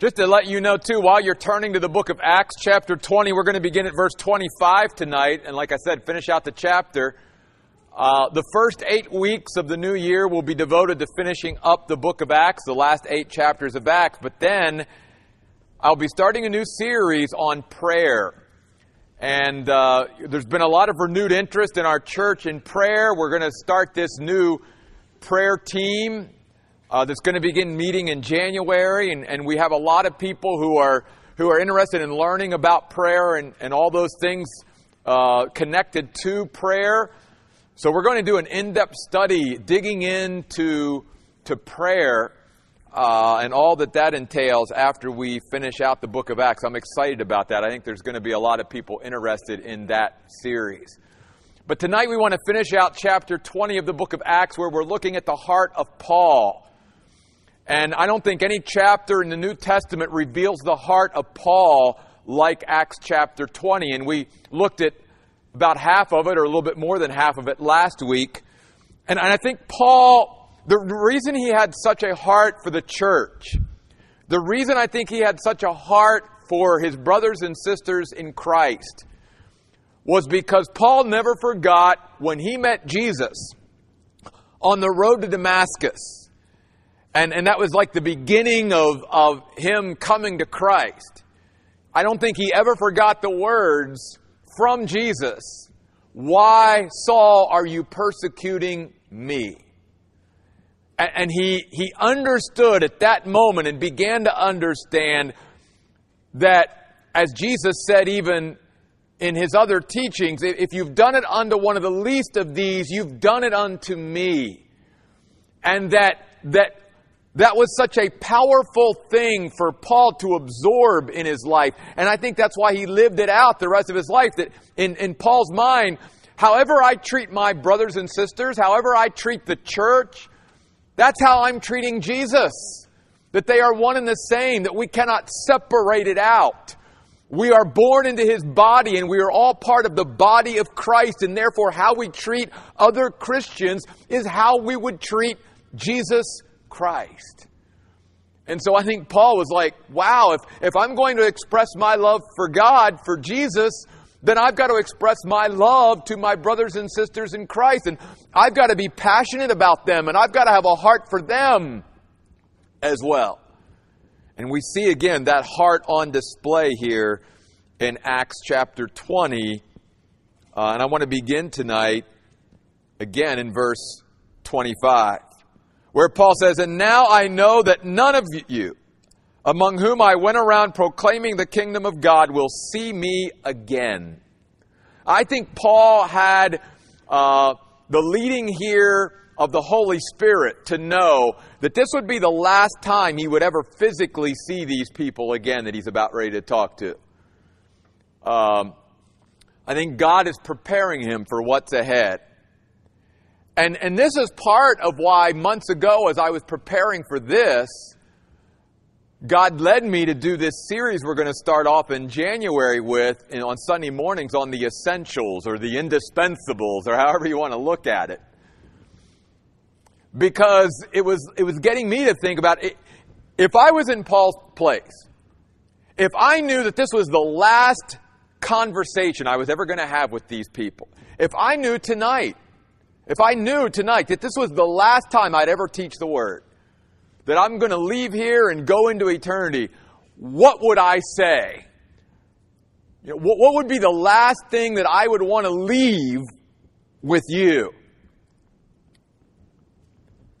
Just to let you know, too, while you're turning to the book of Acts, chapter 20, we're going to begin at verse 25 tonight. And like I said, finish out the chapter. Uh, the first eight weeks of the new year will be devoted to finishing up the book of Acts, the last eight chapters of Acts. But then I'll be starting a new series on prayer. And uh, there's been a lot of renewed interest in our church in prayer. We're going to start this new prayer team uh, that's going to begin meeting in January, and, and we have a lot of people who are who are interested in learning about prayer and, and all those things uh, connected to prayer. So we're going to do an in-depth study digging into to prayer uh, and all that that entails after we finish out the book of Acts. I'm excited about that. I think there's going to be a lot of people interested in that series. But tonight we want to finish out chapter 20 of the book of Acts where we're looking at the heart of Paul. And I don't think any chapter in the New Testament reveals the heart of Paul like Acts chapter 20. And we looked at about half of it, or a little bit more than half of it, last week. And, I think Paul, the reason he had such a heart for the church, the reason I think he had such a heart for his brothers and sisters in Christ, was because Paul never forgot when he met Jesus on the road to Damascus and, and that was like the beginning of, of him coming to Christ. I don't think he ever forgot the words from Jesus Why, Saul, are you persecuting me? And, and he, he understood at that moment and began to understand that, as Jesus said, even in his other teachings, if you've done it unto one of the least of these, you've done it unto me. And that, that that was such a powerful thing for Paul to absorb in his life. And I think that's why he lived it out the rest of his life. That in, in Paul's mind, however I treat my brothers and sisters, however I treat the church, that's how I'm treating Jesus. That they are one and the same, that we cannot separate it out. We are born into his body and we are all part of the body of Christ, and therefore, how we treat other Christians is how we would treat Jesus Christ. And so I think Paul was like, wow, if, if I'm going to express my love for God, for Jesus, then I've got to express my love to my brothers and sisters in Christ. And I've got to be passionate about them, and I've got to have a heart for them as well. And we see again that heart on display here in Acts chapter 20. Uh, and I want to begin tonight again in verse 25 where Paul says, And now I know that none of you, among whom I went around proclaiming the kingdom of God, will see me again. I think Paul had uh, the leading here of the Holy Spirit to know that this would be the last time he would ever physically see these people again that he's about ready to talk to. Um, I think God is preparing him for what's ahead. And, and this is part of why months ago, as I was preparing for this, God led me to do this series we're going to start off in January with in, on Sunday mornings on the essentials or the indispensables or however you want to look at it. Because it was, it was getting me to think about it. If I was in Paul's place, if I knew that this was the last conversation I was ever going to have with these people, if I knew tonight if I knew tonight that this was the last time I'd ever teach the Word, that I'm going to leave here and go into eternity, what would I say? You know, what, what would be the last thing that I would want to leave with you?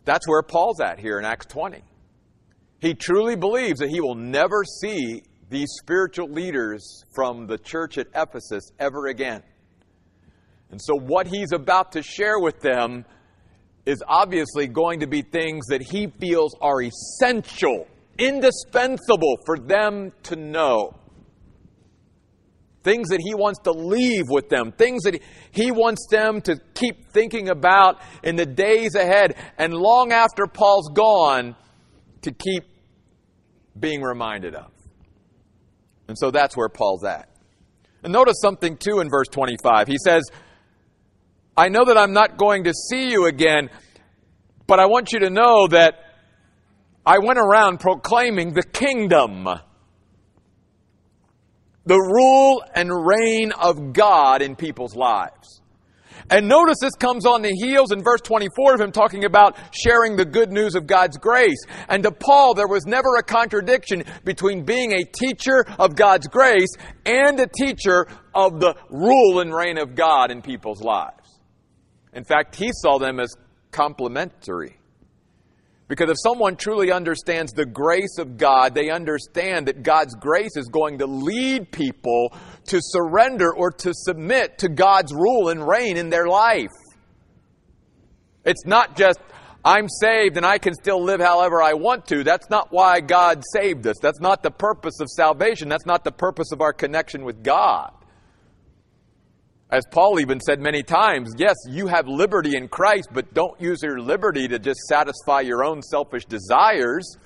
That's where Paul's at here in Acts 20. He truly believes that he will never see these spiritual leaders from the church at Ephesus ever again. And so, what he's about to share with them is obviously going to be things that he feels are essential, indispensable for them to know. Things that he wants to leave with them, things that he wants them to keep thinking about in the days ahead, and long after Paul's gone, to keep being reminded of. And so that's where Paul's at. And notice something too in verse 25. He says, I know that I'm not going to see you again, but I want you to know that I went around proclaiming the kingdom, the rule and reign of God in people's lives. And notice this comes on the heels in verse 24 of him talking about sharing the good news of God's grace. And to Paul, there was never a contradiction between being a teacher of God's grace and a teacher of the rule and reign of God in people's lives. In fact, he saw them as complementary. Because if someone truly understands the grace of God, they understand that God's grace is going to lead people to surrender or to submit to God's rule and reign in their life. It's not just, I'm saved and I can still live however I want to. That's not why God saved us. That's not the purpose of salvation. That's not the purpose of our connection with God. As Paul even said many times, yes, you have liberty in Christ, but don't use your liberty to just satisfy your own selfish desires.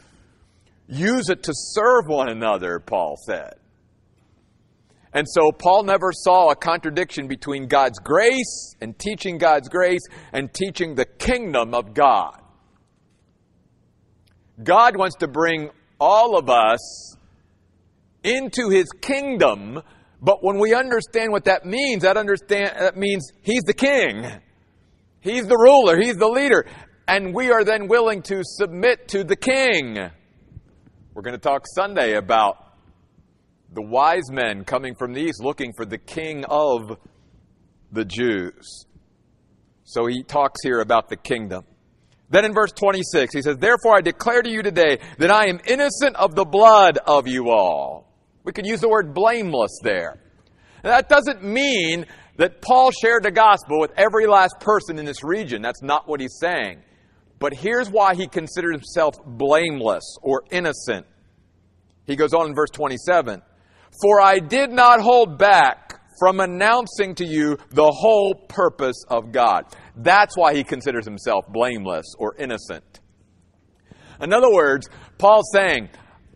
Use it to serve one another, Paul said. And so Paul never saw a contradiction between God's grace and teaching God's grace and teaching the kingdom of God. God wants to bring all of us into his kingdom but when we understand what that means, that understand that means he's the king. He's the ruler, he's the leader, and we are then willing to submit to the king. We're going to talk Sunday about the wise men coming from the east looking for the king of the Jews. So he talks here about the kingdom. Then in verse 26, he says, Therefore I declare to you today that I am innocent of the blood of you all. We could use the word blameless there. And that doesn't mean that Paul shared the gospel with every last person in this region. That's not what he's saying. But here's why he considers himself blameless or innocent. He goes on in verse 27 For I did not hold back from announcing to you the whole purpose of God. That's why he considers himself blameless or innocent. In other words, Paul's saying,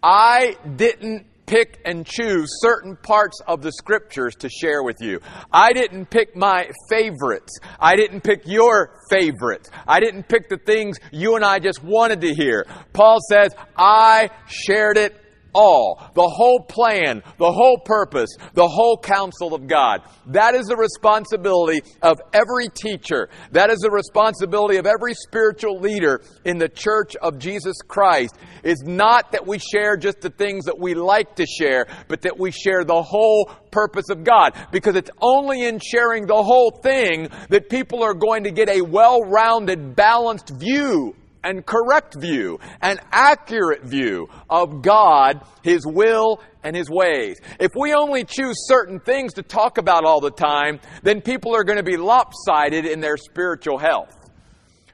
I didn't pick and choose certain parts of the scriptures to share with you. I didn't pick my favorites. I didn't pick your favorites. I didn't pick the things you and I just wanted to hear. Paul says, I shared it all, the whole plan, the whole purpose, the whole counsel of God. That is the responsibility of every teacher. That is the responsibility of every spiritual leader in the church of Jesus Christ. Is not that we share just the things that we like to share, but that we share the whole purpose of God. Because it's only in sharing the whole thing that people are going to get a well-rounded, balanced view and correct view, an accurate view of God, His will, and His ways. If we only choose certain things to talk about all the time, then people are going to be lopsided in their spiritual health.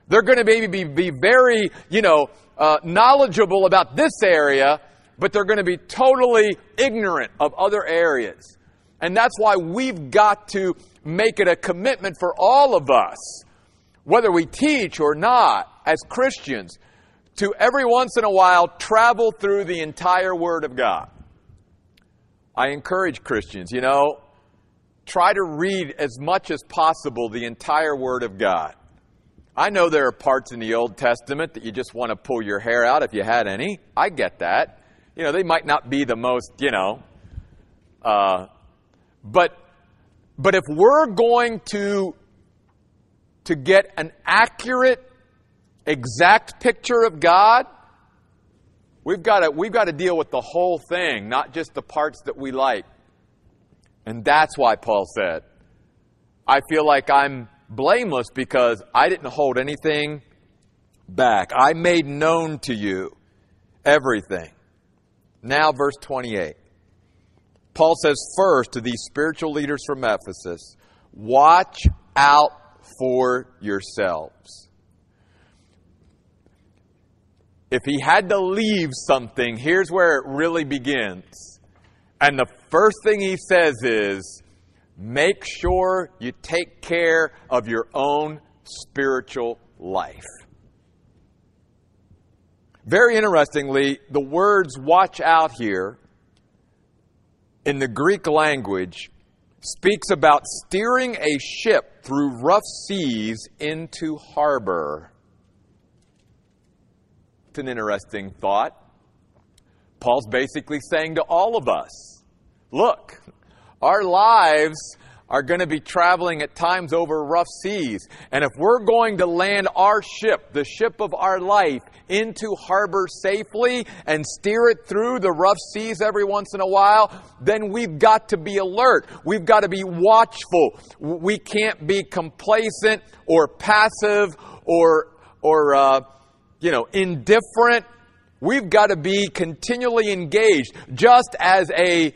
They're going to maybe be, be very, you know, uh, knowledgeable about this area, but they're going to be totally ignorant of other areas. And that's why we've got to make it a commitment for all of us whether we teach or not, as Christians, to every once in a while travel through the entire Word of God. I encourage Christians, you know, try to read as much as possible the entire Word of God. I know there are parts in the Old Testament that you just want to pull your hair out if you had any. I get that. You know, they might not be the most, you know, uh, but but if we're going to to get an accurate, exact picture of God, we've got to, we've got to deal with the whole thing, not just the parts that we like. And that's why Paul said, I feel like I'm blameless because I didn't hold anything back. I made known to you everything. Now, verse 28. Paul says first to these spiritual leaders from Ephesus, watch out for yourselves. If he had to leave something, here's where it really begins. And the first thing he says is make sure you take care of your own spiritual life. Very interestingly, the words watch out here in the Greek language speaks about steering a ship through rough seas into harbor. It's an interesting thought. Paul's basically saying to all of us look, our lives are going to be traveling at times over rough seas. And if we're going to land our ship, the ship of our life, into harbor safely and steer it through the rough seas every once in a while, then we've got to be alert. We've got to be watchful. We can't be complacent or passive or, or, uh, you know, indifferent. We've got to be continually engaged, just as a,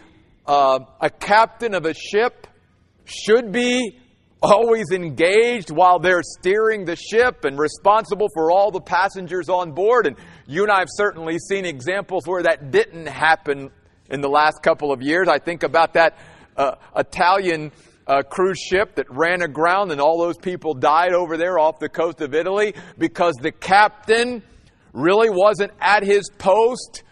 uh, a captain of a ship should be always engaged while they're steering the ship and responsible for all the passengers on board. And you and I have certainly seen examples where that didn't happen in the last couple of years. I think about that uh, Italian uh, cruise ship that ran aground and all those people died over there off the coast of Italy because the captain really wasn't at his post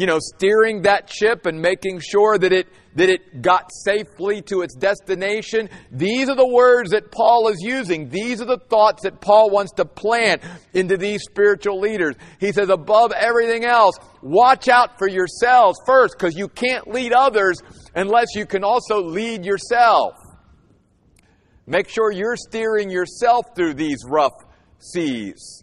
you know, steering that ship and making sure that it, that it got safely to its destination. These are the words that Paul is using. These are the thoughts that Paul wants to plant into these spiritual leaders. He says, above everything else, watch out for yourselves first, because you can't lead others unless you can also lead yourself. Make sure you're steering yourself through these rough seas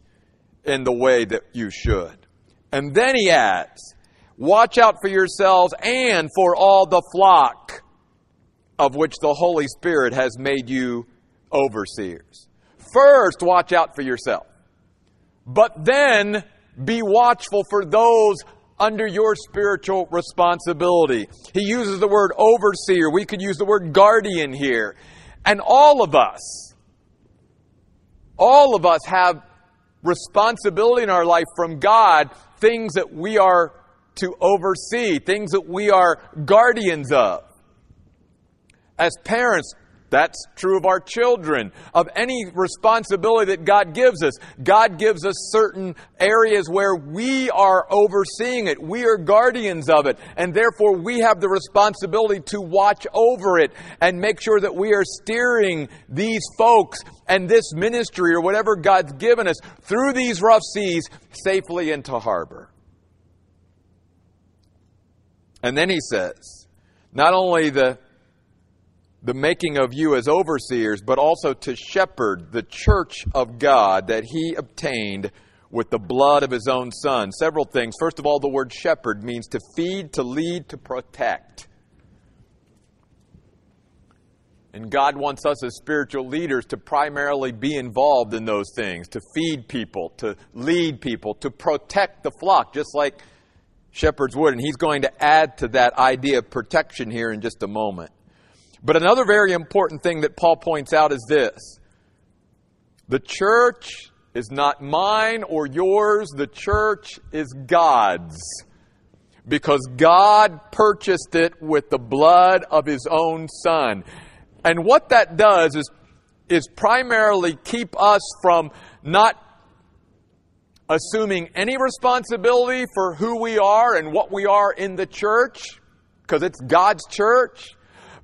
in the way that you should. And then he adds, Watch out for yourselves and for all the flock of which the Holy Spirit has made you overseers. First, watch out for yourself. But then, be watchful for those under your spiritual responsibility. He uses the word overseer. We could use the word guardian here. And all of us, all of us have responsibility in our life from God, things that we are to oversee, things that we are guardians of. As parents, that's true of our children, of any responsibility that God gives us. God gives us certain areas where we are overseeing it. We are guardians of it. And therefore, we have the responsibility to watch over it and make sure that we are steering these folks and this ministry or whatever God's given us through these rough seas safely into harbor. And then he says, not only the, the making of you as overseers, but also to shepherd the church of God that he obtained with the blood of his own son. Several things. First of all, the word shepherd means to feed, to lead, to protect. And God wants us as spiritual leaders to primarily be involved in those things, to feed people, to lead people, to protect the flock, just like shepherds would. And he's going to add to that idea of protection here in just a moment. But another very important thing that Paul points out is this the church is not mine or yours, the church is God's. Because God purchased it with the blood of his own son. And what that does is, is primarily keep us from not assuming any responsibility for who we are and what we are in the church, because it's God's church.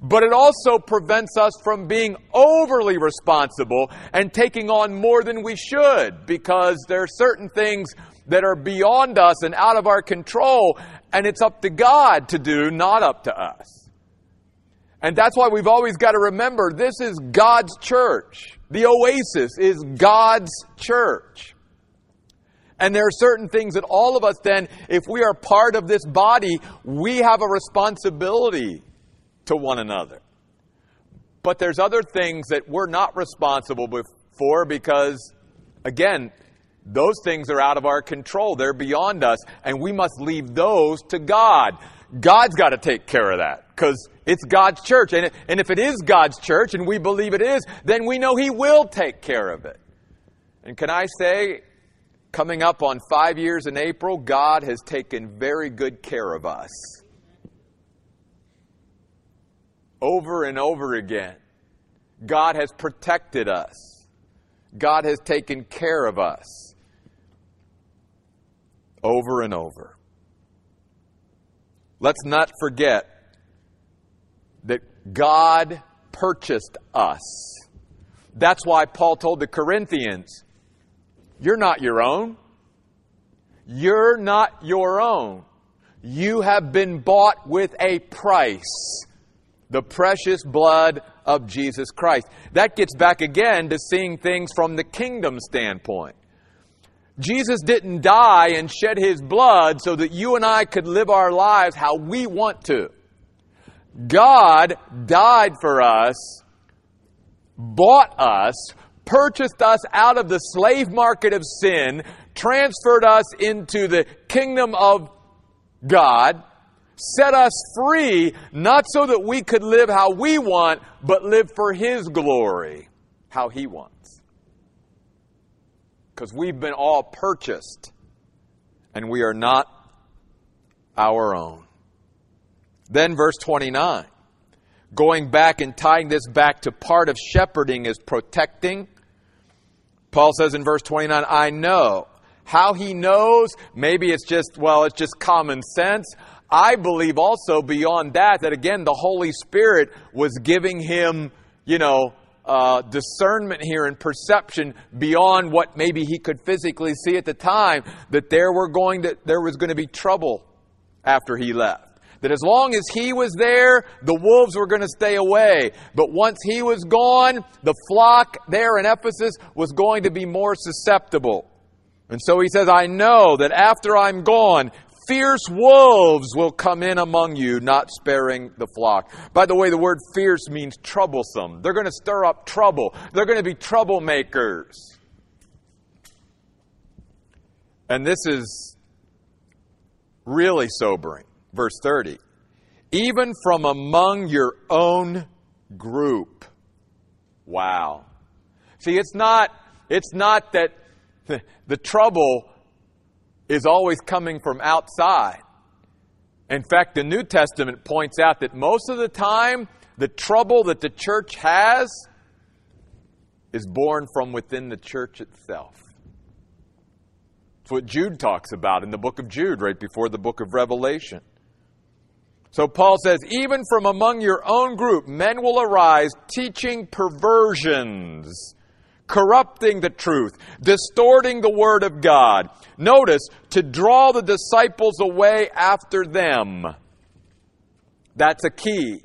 But it also prevents us from being overly responsible and taking on more than we should, because there are certain things that are beyond us and out of our control, and it's up to God to do, not up to us. And that's why we've always got to remember this is God's church. The oasis is God's church. And there are certain things that all of us then, if we are part of this body, we have a responsibility to one another. But there's other things that we're not responsible for because, again, those things are out of our control. They're beyond us, and we must leave those to God. God's got to take care of that because it's God's church. And, and if it is God's church and we believe it is, then we know He will take care of it. And can I say, Coming up on five years in April, God has taken very good care of us. Over and over again, God has protected us. God has taken care of us. Over and over. Let's not forget that God purchased us. That's why Paul told the Corinthians, you're not your own. You're not your own. You have been bought with a price the precious blood of Jesus Christ. That gets back again to seeing things from the kingdom standpoint. Jesus didn't die and shed his blood so that you and I could live our lives how we want to. God died for us, bought us, purchased us out of the slave market of sin, transferred us into the kingdom of God, set us free, not so that we could live how we want, but live for His glory, how He wants. Because we've been all purchased, and we are not our own. Then, verse 29, going back and tying this back to part of shepherding is protecting. Paul says in verse 29, I know. How he knows, maybe it's just, well, it's just common sense. I believe also beyond that, that again, the Holy Spirit was giving him, you know, uh, discernment here and perception beyond what maybe he could physically see at the time, that there were going to, there was going to be trouble after he left. That as long as he was there, the wolves were going to stay away. But once he was gone, the flock there in Ephesus was going to be more susceptible. And so he says, I know that after I'm gone, fierce wolves will come in among you, not sparing the flock. By the way, the word fierce means troublesome. They're going to stir up trouble, they're going to be troublemakers. And this is really sobering. Verse 30. Even from among your own group. Wow. See, it's not, it's not that the, the trouble is always coming from outside. In fact, the New Testament points out that most of the time, the trouble that the church has is born from within the church itself. It's what Jude talks about in the book of Jude, right before the book of Revelation. So Paul says, even from among your own group, men will arise teaching perversions corrupting the truth, distorting the word of God. Notice, to draw the disciples away after them. That's a key.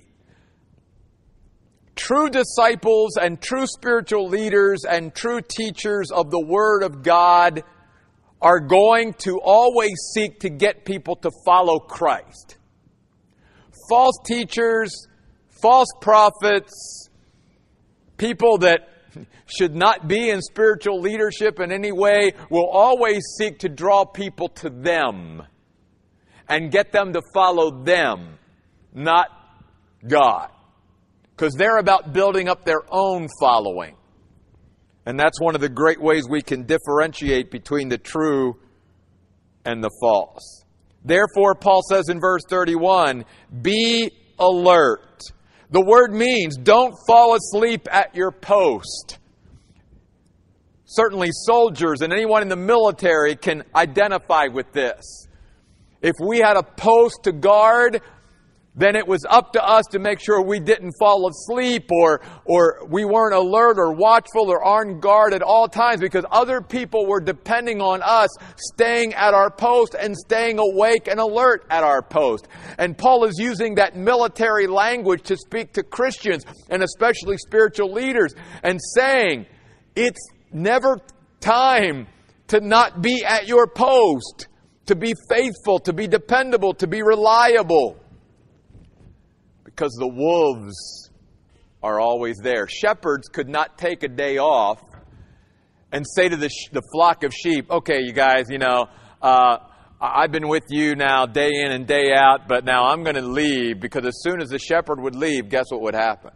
True disciples and true spiritual leaders and true teachers of the Word of God are going to always seek to get people to follow Christ. False teachers, false prophets, people that should not be in spiritual leadership in any way will always seek to draw people to them and get them to follow them, not God. Because they're about building up their own following. And that's one of the great ways we can differentiate between the true and the false. Therefore, Paul says in verse 31 be alert. The word means don't fall asleep at your post. Certainly, soldiers and anyone in the military can identify with this. If we had a post to guard, then it was up to us to make sure we didn't fall asleep or, or we weren't alert or watchful or on guard at all times because other people were depending on us staying at our post and staying awake and alert at our post. And Paul is using that military language to speak to Christians and especially spiritual leaders and saying, it's never time to not be at your post, to be faithful, to be dependable, to be reliable. Because the wolves are always there. Shepherds could not take a day off and say to the, sh- the flock of sheep, okay, you guys, you know, uh, I've been with you now day in and day out, but now I'm going to leave because as soon as the shepherd would leave, guess what would happen?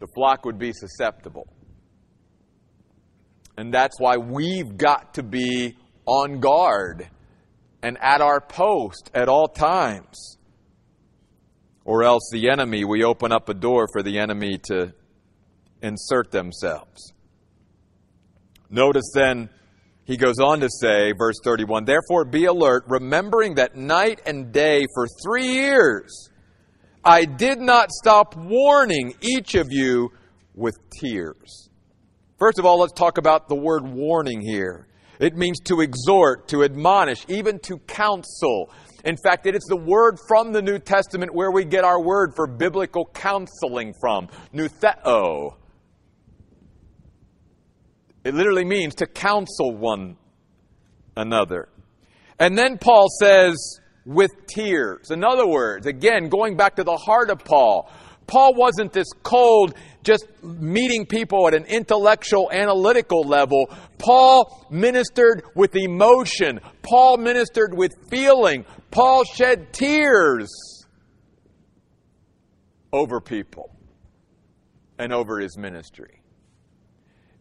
The flock would be susceptible. And that's why we've got to be on guard and at our post at all times. Or else the enemy, we open up a door for the enemy to insert themselves. Notice then, he goes on to say, verse 31, Therefore be alert, remembering that night and day for three years I did not stop warning each of you with tears. First of all, let's talk about the word warning here. It means to exhort, to admonish, even to counsel. In fact, it is the word from the New Testament where we get our word for biblical counseling from, noutheo. Oh. It literally means to counsel one another. And then Paul says, with tears. In other words, again, going back to the heart of Paul, Paul wasn't this cold, just meeting people at an intellectual, analytical level. Paul ministered with emotion. Paul ministered with feeling. Paul shed tears over people and over his ministry.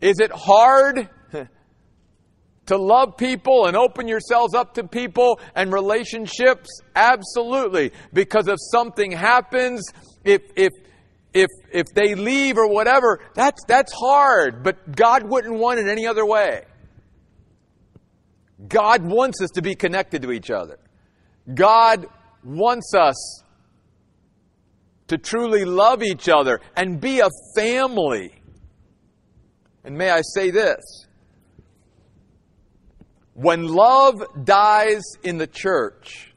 Is it hard to love people and open yourselves up to people and relationships? Absolutely. Because if something happens, if, if, if, if they leave or whatever, that's, that's hard. But God wouldn't want it any other way. God wants us to be connected to each other. God wants us to truly love each other and be a family. And may I say this when love dies in the church,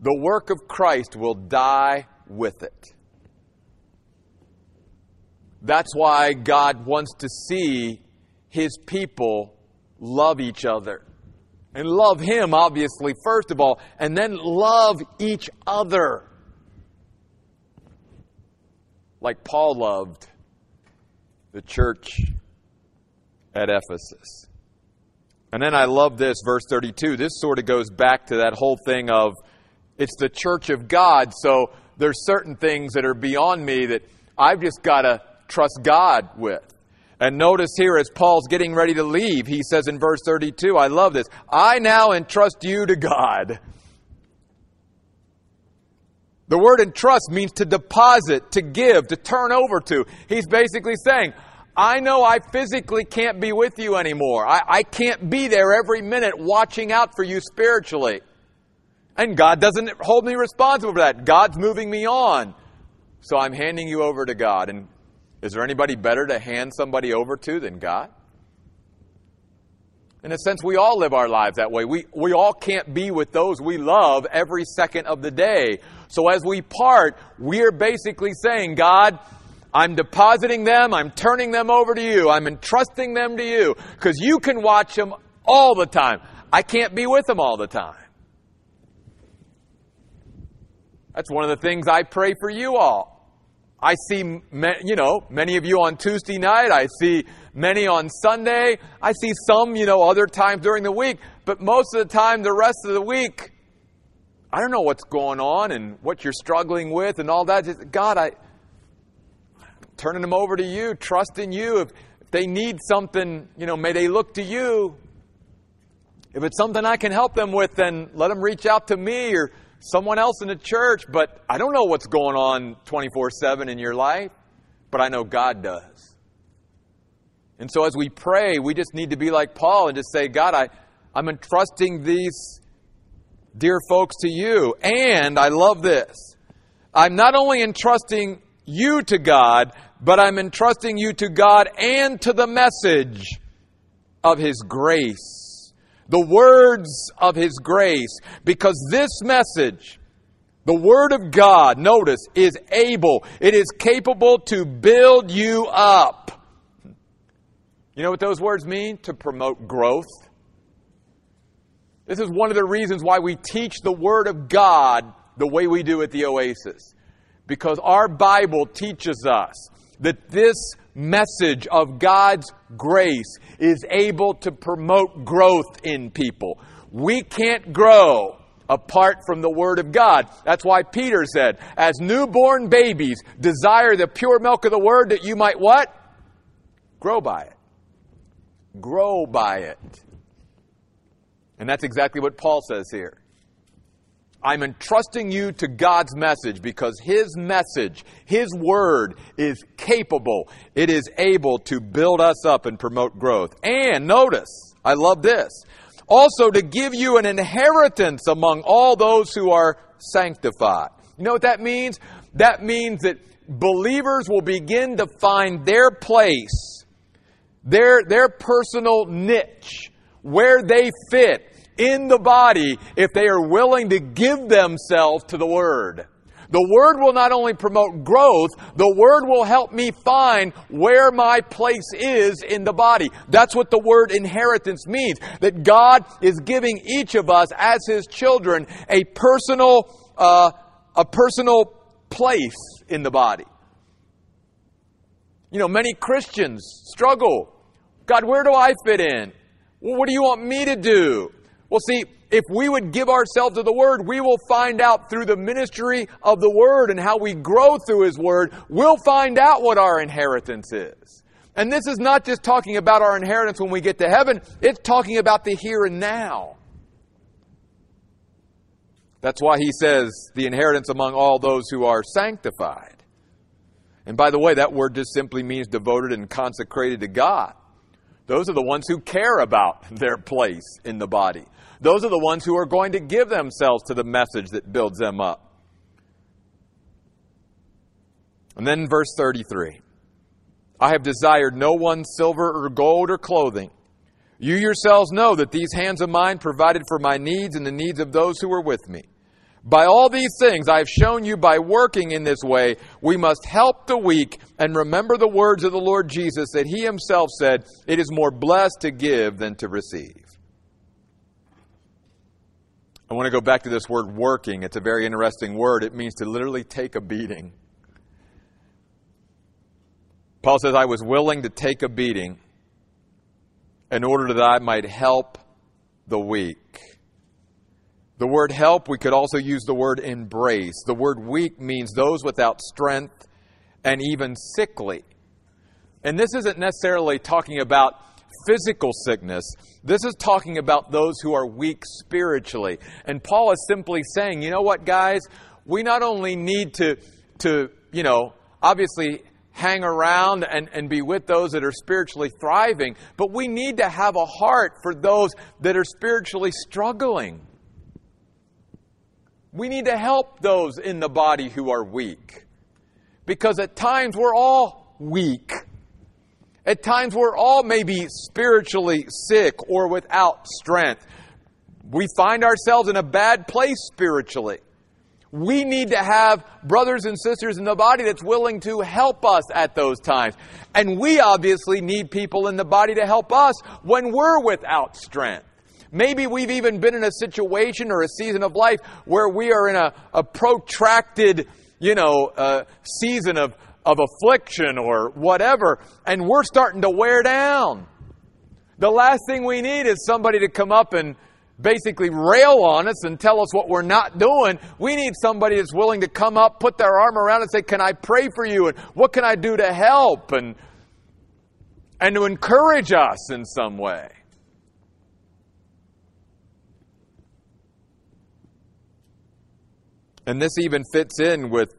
the work of Christ will die with it. That's why God wants to see His people love each other. And love Him, obviously, first of all, and then love each other. Like Paul loved the church at Ephesus. And then I love this, verse 32. This sort of goes back to that whole thing of it's the church of God, so there's certain things that are beyond me that I've just got to trust God with. And notice here, as Paul's getting ready to leave, he says in verse 32, I love this, I now entrust you to God. The word entrust means to deposit, to give, to turn over to. He's basically saying, I know I physically can't be with you anymore. I, I can't be there every minute watching out for you spiritually. And God doesn't hold me responsible for that. God's moving me on. So I'm handing you over to God. And is there anybody better to hand somebody over to than God? In a sense, we all live our lives that way. We, we all can't be with those we love every second of the day. So as we part, we're basically saying, God, I'm depositing them. I'm turning them over to you. I'm entrusting them to you because you can watch them all the time. I can't be with them all the time. That's one of the things I pray for you all. I see, you know, many of you on Tuesday night. I see many on Sunday. I see some, you know, other times during the week. But most of the time, the rest of the week, I don't know what's going on and what you're struggling with and all that. God, I, turning them over to you, trusting you. If, if they need something, you know, may they look to you. If it's something I can help them with, then let them reach out to me or someone else in the church. But I don't know what's going on 24 7 in your life, but I know God does. And so as we pray, we just need to be like Paul and just say, God, I, I'm entrusting these dear folks to you. And I love this. I'm not only entrusting you to God, but I'm entrusting you to God and to the message of His grace. The words of His grace. Because this message, the Word of God, notice, is able, it is capable to build you up. You know what those words mean? To promote growth. This is one of the reasons why we teach the Word of God the way we do at the Oasis. Because our Bible teaches us that this message of God's grace is able to promote growth in people. We can't grow apart from the Word of God. That's why Peter said, as newborn babies, desire the pure milk of the Word that you might what? Grow by it. Grow by it. And that's exactly what Paul says here. I'm entrusting you to God's message because His message, His word is capable. It is able to build us up and promote growth. And notice, I love this, also to give you an inheritance among all those who are sanctified. You know what that means? That means that believers will begin to find their place, their, their personal niche where they fit in the body if they are willing to give themselves to the Word. The Word will not only promote growth, the Word will help me find where my place is in the body. That's what the word inheritance means. That God is giving each of us as His children a personal, uh, a personal place in the body. You know, many Christians struggle. God, where do I fit in? What do you want me to do? Well, see, if we would give ourselves to the Word, we will find out through the ministry of the Word and how we grow through His Word, we'll find out what our inheritance is. And this is not just talking about our inheritance when we get to heaven, it's talking about the here and now. That's why he says the inheritance among all those who are sanctified. And by the way, that word just simply means devoted and consecrated to God. Those are the ones who care about their place in the body. Those are the ones who are going to give themselves to the message that builds them up. And then verse 33 I have desired no one's silver or gold or clothing. You yourselves know that these hands of mine provided for my needs and the needs of those who were with me. By all these things I have shown you by working in this way, we must help the weak and remember the words of the Lord Jesus that he himself said, It is more blessed to give than to receive. I want to go back to this word working. It's a very interesting word. It means to literally take a beating. Paul says, I was willing to take a beating in order that I might help the weak. The word help, we could also use the word embrace. The word weak means those without strength and even sickly. And this isn't necessarily talking about physical sickness. This is talking about those who are weak spiritually. And Paul is simply saying, you know what, guys? We not only need to, to you know, obviously hang around and, and be with those that are spiritually thriving, but we need to have a heart for those that are spiritually struggling. We need to help those in the body who are weak. Because at times we're all weak. At times we're all maybe spiritually sick or without strength. We find ourselves in a bad place spiritually. We need to have brothers and sisters in the body that's willing to help us at those times. And we obviously need people in the body to help us when we're without strength. Maybe we've even been in a situation or a season of life where we are in a, a protracted, you know, uh, season of, of affliction or whatever, and we're starting to wear down. The last thing we need is somebody to come up and basically rail on us and tell us what we're not doing. We need somebody that's willing to come up, put their arm around and say, Can I pray for you? And what can I do to help? And, and to encourage us in some way. And this even fits in with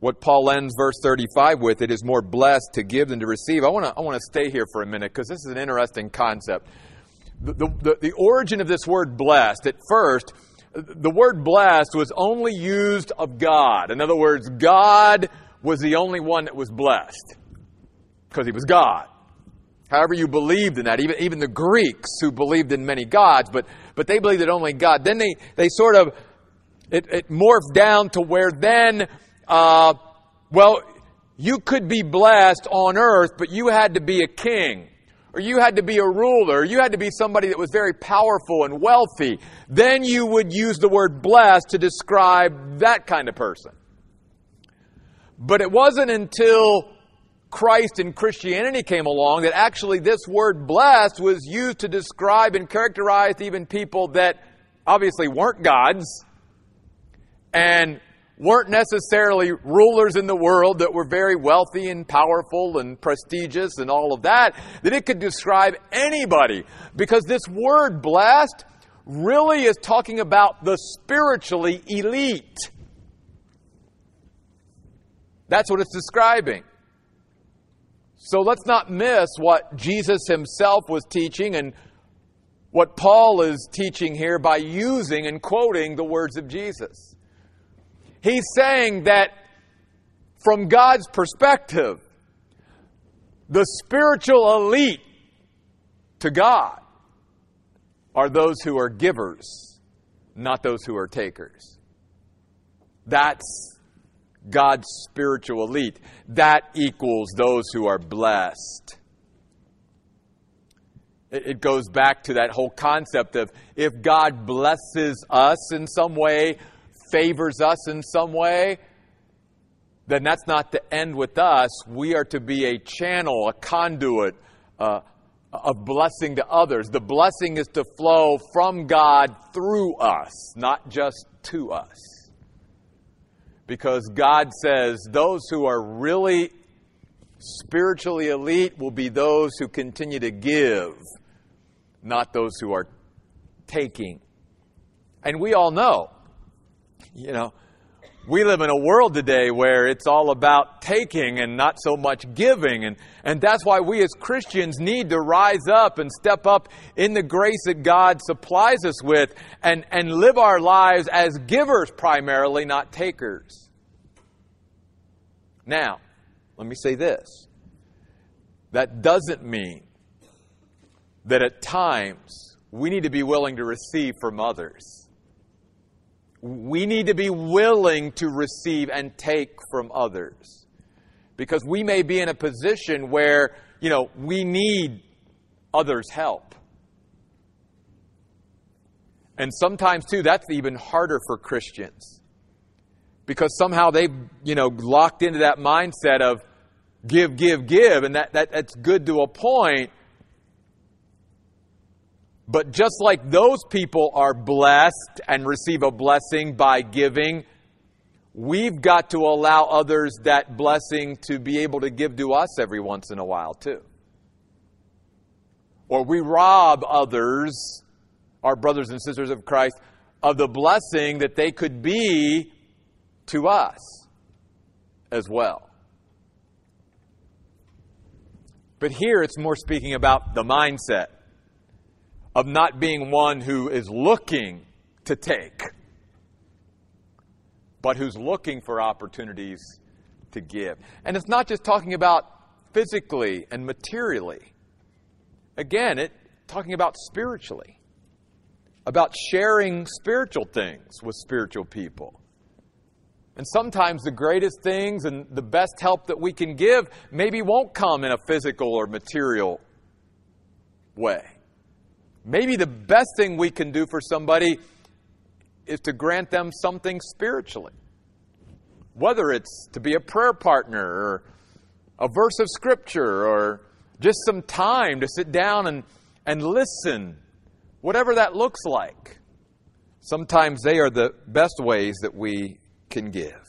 what Paul ends verse 35 with it is more blessed to give than to receive. I want to I want to stay here for a minute because this is an interesting concept. The, the, the origin of this word blessed, at first, the word blessed was only used of God. In other words, God was the only one that was blessed because he was God. However, you believed in that, even, even the Greeks who believed in many gods, but, but they believed that only God. Then they, they sort of it, it morphed down to where then, uh, well, you could be blessed on earth, but you had to be a king. Or you had to be a ruler. or You had to be somebody that was very powerful and wealthy. Then you would use the word blessed to describe that kind of person. But it wasn't until Christ and Christianity came along that actually this word blessed was used to describe and characterize even people that obviously weren't gods and weren't necessarily rulers in the world that were very wealthy and powerful and prestigious and all of that, that it could describe anybody. Because this word blessed really is talking about the spiritually elite. That's what it's describing. So let's not miss what Jesus himself was teaching and what Paul is teaching here by using and quoting the words of Jesus. He's saying that from God's perspective, the spiritual elite to God are those who are givers, not those who are takers. That's God's spiritual elite. That equals those who are blessed. It goes back to that whole concept of if God blesses us in some way, favors us in some way, then that's not the end with us. We are to be a channel, a conduit uh, of blessing to others. The blessing is to flow from God through us, not just to us. Because God says those who are really spiritually elite will be those who continue to give, not those who are taking. And we all know, you know, we live in a world today where it's all about taking and not so much giving. And, and that's why we as Christians need to rise up and step up in the grace that God supplies us with and, and live our lives as givers primarily, not takers. Now, let me say this. That doesn't mean that at times we need to be willing to receive from others we need to be willing to receive and take from others. Because we may be in a position where, you know, we need others' help. And sometimes, too, that's even harder for Christians. Because somehow they've, you know, locked into that mindset of give, give, give, and that, that, that's good to a point. But just like those people are blessed and receive a blessing by giving, we've got to allow others that blessing to be able to give to us every once in a while, too. Or we rob others, our brothers and sisters of Christ, of the blessing that they could be to us as well. But here it's more speaking about the mindset of not being one who is looking to take, but who's looking for opportunities to give. And it's not just talking about physically and materially. Again, it talking about spiritually. About sharing spiritual things with spiritual people. And sometimes the greatest things and the best help that we can give maybe won't come in a physical or material way. Maybe the best thing we can do for somebody is to grant them something spiritually. Whether it's to be a prayer partner or a verse of scripture or just some time to sit down and, and listen, whatever that looks like. Sometimes they are the best ways that we can give.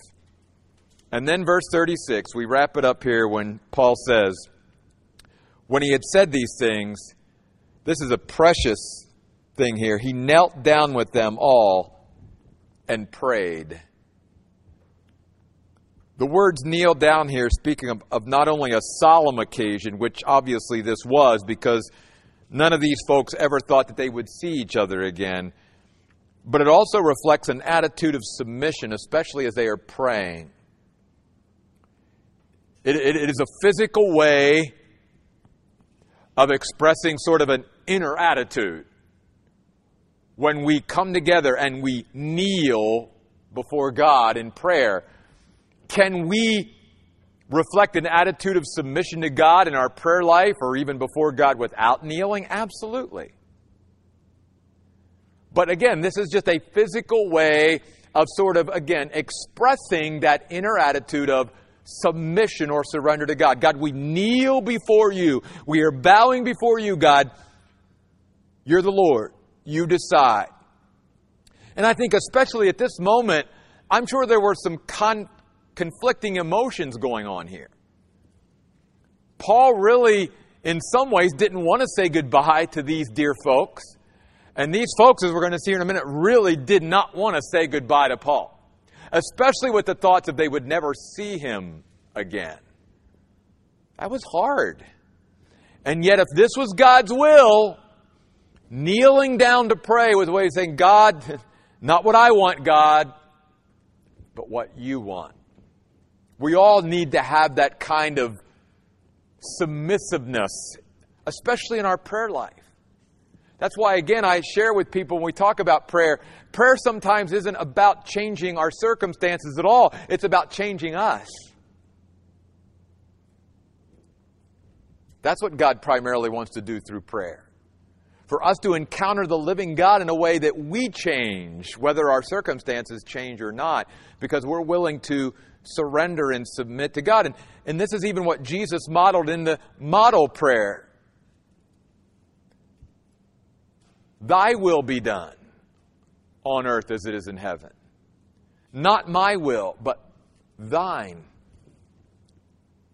And then, verse 36, we wrap it up here when Paul says, When he had said these things, this is a precious thing here. He knelt down with them all and prayed. The words kneel down here, speaking of, of, not only a solemn occasion, which obviously this was, because none of these folks ever thought that they would see each other again, but it also reflects an attitude of submission, especially as they are praying. it, it, it is a physical way of expressing sort of an inner attitude when we come together and we kneel before God in prayer. Can we reflect an attitude of submission to God in our prayer life or even before God without kneeling? Absolutely. But again, this is just a physical way of sort of, again, expressing that inner attitude of submission or surrender to God. God, we kneel before you. We are bowing before you, God. You're the Lord. You decide. And I think, especially at this moment, I'm sure there were some con- conflicting emotions going on here. Paul really, in some ways, didn't want to say goodbye to these dear folks. And these folks, as we're going to see in a minute, really did not want to say goodbye to Paul, especially with the thoughts that they would never see him again. That was hard. And yet, if this was God's will, Kneeling down to pray was a way of saying, God, not what I want, God, but what you want. We all need to have that kind of submissiveness, especially in our prayer life. That's why, again, I share with people when we talk about prayer, prayer sometimes isn't about changing our circumstances at all, it's about changing us. That's what God primarily wants to do through prayer. For us to encounter the living God in a way that we change, whether our circumstances change or not, because we're willing to surrender and submit to God. And, and this is even what Jesus modeled in the model prayer. Thy will be done on earth as it is in heaven. Not my will, but thine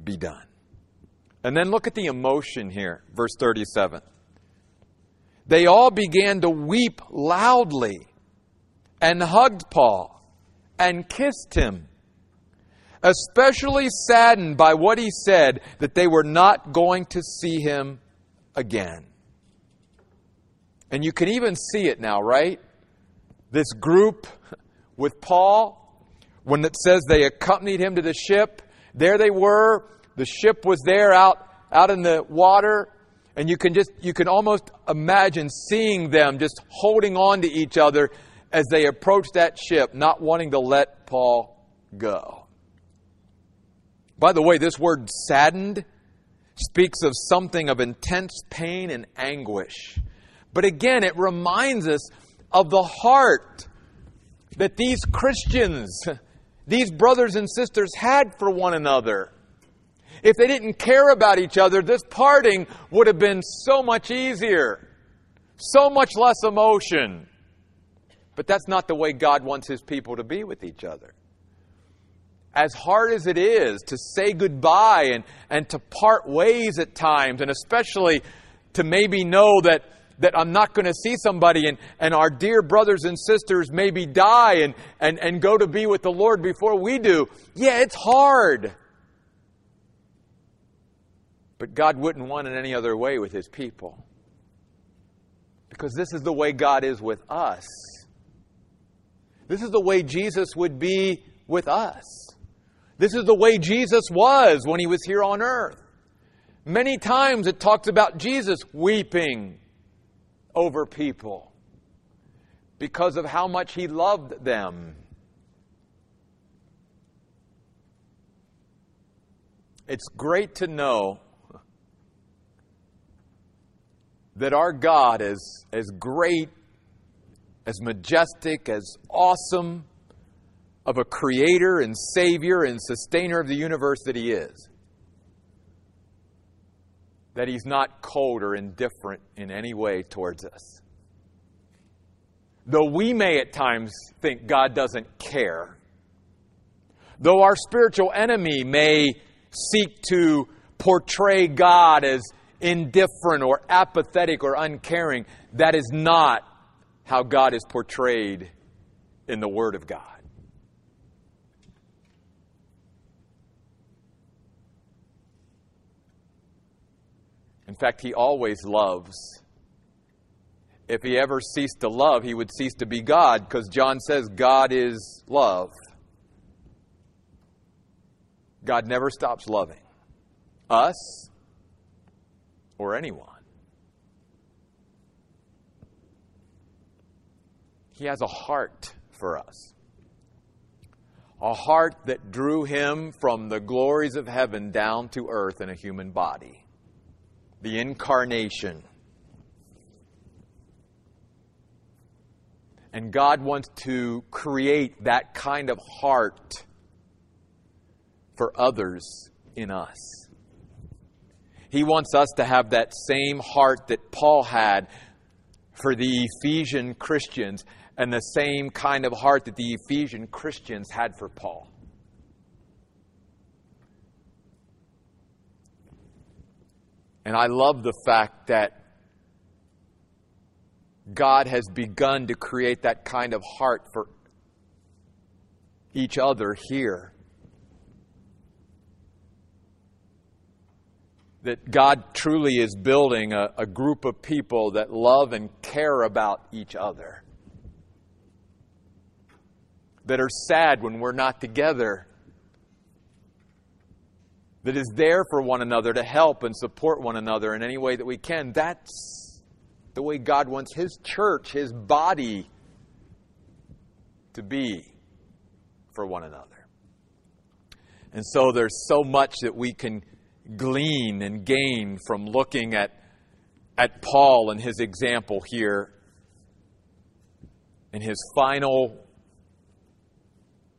be done. And then look at the emotion here, verse 37. They all began to weep loudly and hugged Paul and kissed him, especially saddened by what he said that they were not going to see him again. And you can even see it now, right? This group with Paul, when it says they accompanied him to the ship, there they were. The ship was there out, out in the water. And you can just, you can almost imagine seeing them just holding on to each other as they approach that ship, not wanting to let Paul go. By the way, this word saddened speaks of something of intense pain and anguish. But again, it reminds us of the heart that these Christians, these brothers and sisters had for one another. If they didn't care about each other, this parting would have been so much easier, so much less emotion. But that's not the way God wants His people to be with each other. As hard as it is to say goodbye and, and to part ways at times, and especially to maybe know that that I'm not going to see somebody and, and our dear brothers and sisters maybe die and, and, and go to be with the Lord before we do. Yeah, it's hard. But God wouldn't want it any other way with His people. Because this is the way God is with us. This is the way Jesus would be with us. This is the way Jesus was when He was here on earth. Many times it talks about Jesus weeping over people because of how much he loved them. It's great to know that our God is as great, as majestic, as awesome of a creator and savior and sustainer of the universe that he is that He's not cold or indifferent in any way towards us. Though we may at times think God doesn't care, though our spiritual enemy may seek to portray God as indifferent or apathetic or uncaring, that is not how God is portrayed in the Word of God. In fact, he always loves. If he ever ceased to love, he would cease to be God because John says God is love. God never stops loving us or anyone. He has a heart for us. A heart that drew him from the glories of heaven down to earth in a human body the incarnation. And God wants to create that kind of heart for others in us. He wants us to have that same heart that Paul had for the Ephesian Christians and the same kind of heart that the Ephesian Christians had for Paul. And I love the fact that God has begun to create that kind of heart for each other here. That God truly is building a, a, group of people that love and care about each other. That are sad when we're not together that is there for one another to help and support one another in any way that we can. That's the way God wants His church, His body, to be for one another. And so there's so much that we can glean and gain from looking at, at Paul and his example here in his final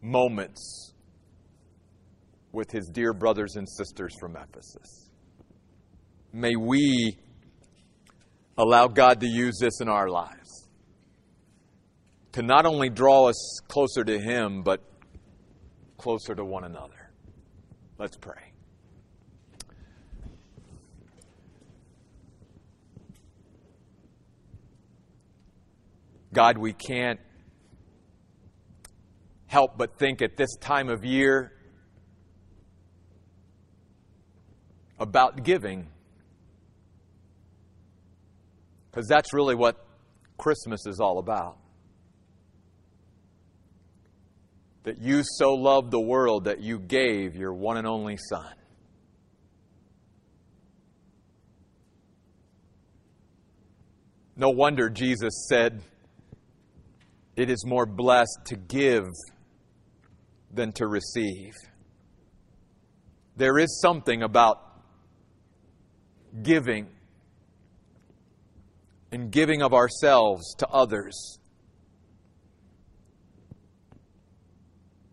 moments with his dear brothers and sisters from Ephesus. May we allow God to use this in our lives to not only draw us closer to Him, but closer to one another. Let's pray. God, we can't help but think at this time of year about giving. Because that's really what Christmas is all about. That you so loved the world that you gave your one and only Son. No wonder Jesus said, It is more blessed to give than to receive. There is something about giving and giving of ourselves to others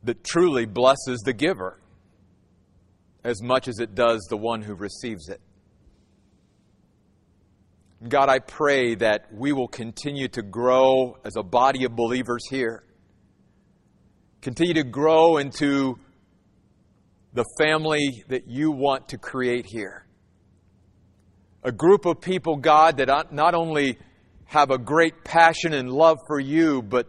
that truly blesses the giver as much as it does the one who receives it. God, I pray that we will continue to grow as a body of believers here Continue to grow into the family that you want to create here. A group of people, God, that not only have a great passion and love for you, but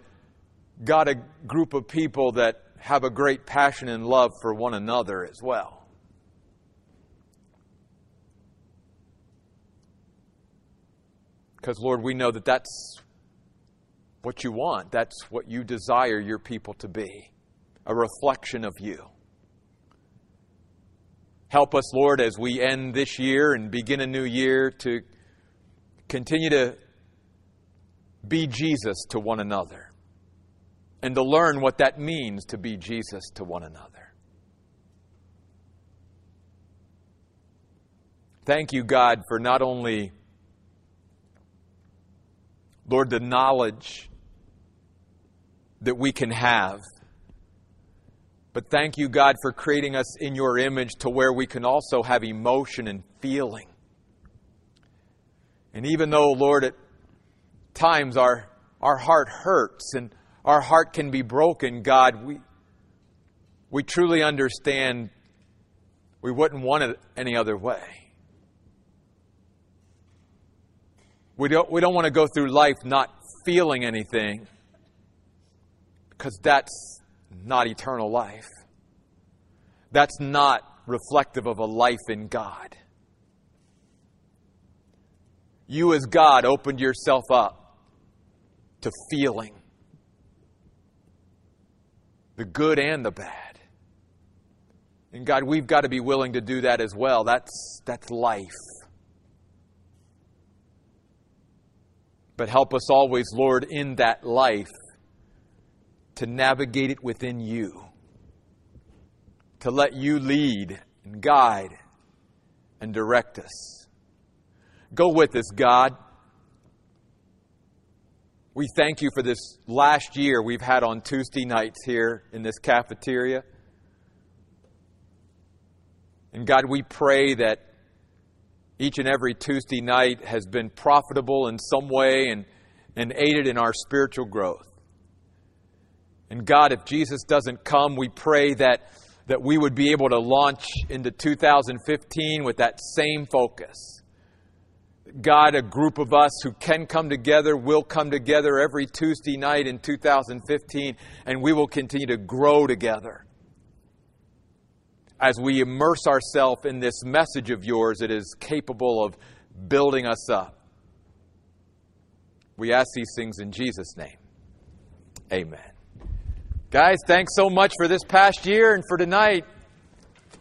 God, a group of people that have a great passion and love for one another as well. Because, Lord, we know that that's what you want. That's what you desire your people to be a reflection of you. Help us, Lord, as we end this year and begin a new year to continue to be Jesus to one another and to learn what that means to be Jesus to one another. Thank you, God, for not only, Lord, the knowledge that we can have. But thank you, God, for creating us in your image to where we can also have emotion and feeling. And even though, Lord, at times our, our heart hurts and our heart can be broken, God, we, we truly understand we wouldn't want it any other way. We don't, we don't want to go through life not feeling anything because that's not eternal life. That's not reflective of a life in God. You, as God, opened yourself up to feeling the good and the bad. And God, we've got to be willing to do that as well. That's, that's life. But help us always, Lord, in that life to navigate it within you, to let you lead and guide and direct us. Go with us, God. We thank you for this last year we've had on Tuesday nights here in this cafeteria. And God, we pray that each and every Tuesday night has been profitable in some way and, and aided in our spiritual growth. And God, if Jesus doesn't come, we pray that, that we would be able to launch into 2015 with that same focus. God, a group of us who can come together will come together every Tuesday night in 2015, and we will continue to grow together as we immerse ourselves in this message of yours that is capable of building us up. We ask these things in Jesus' name. Amen. Guys, thanks so much for this past year and for tonight.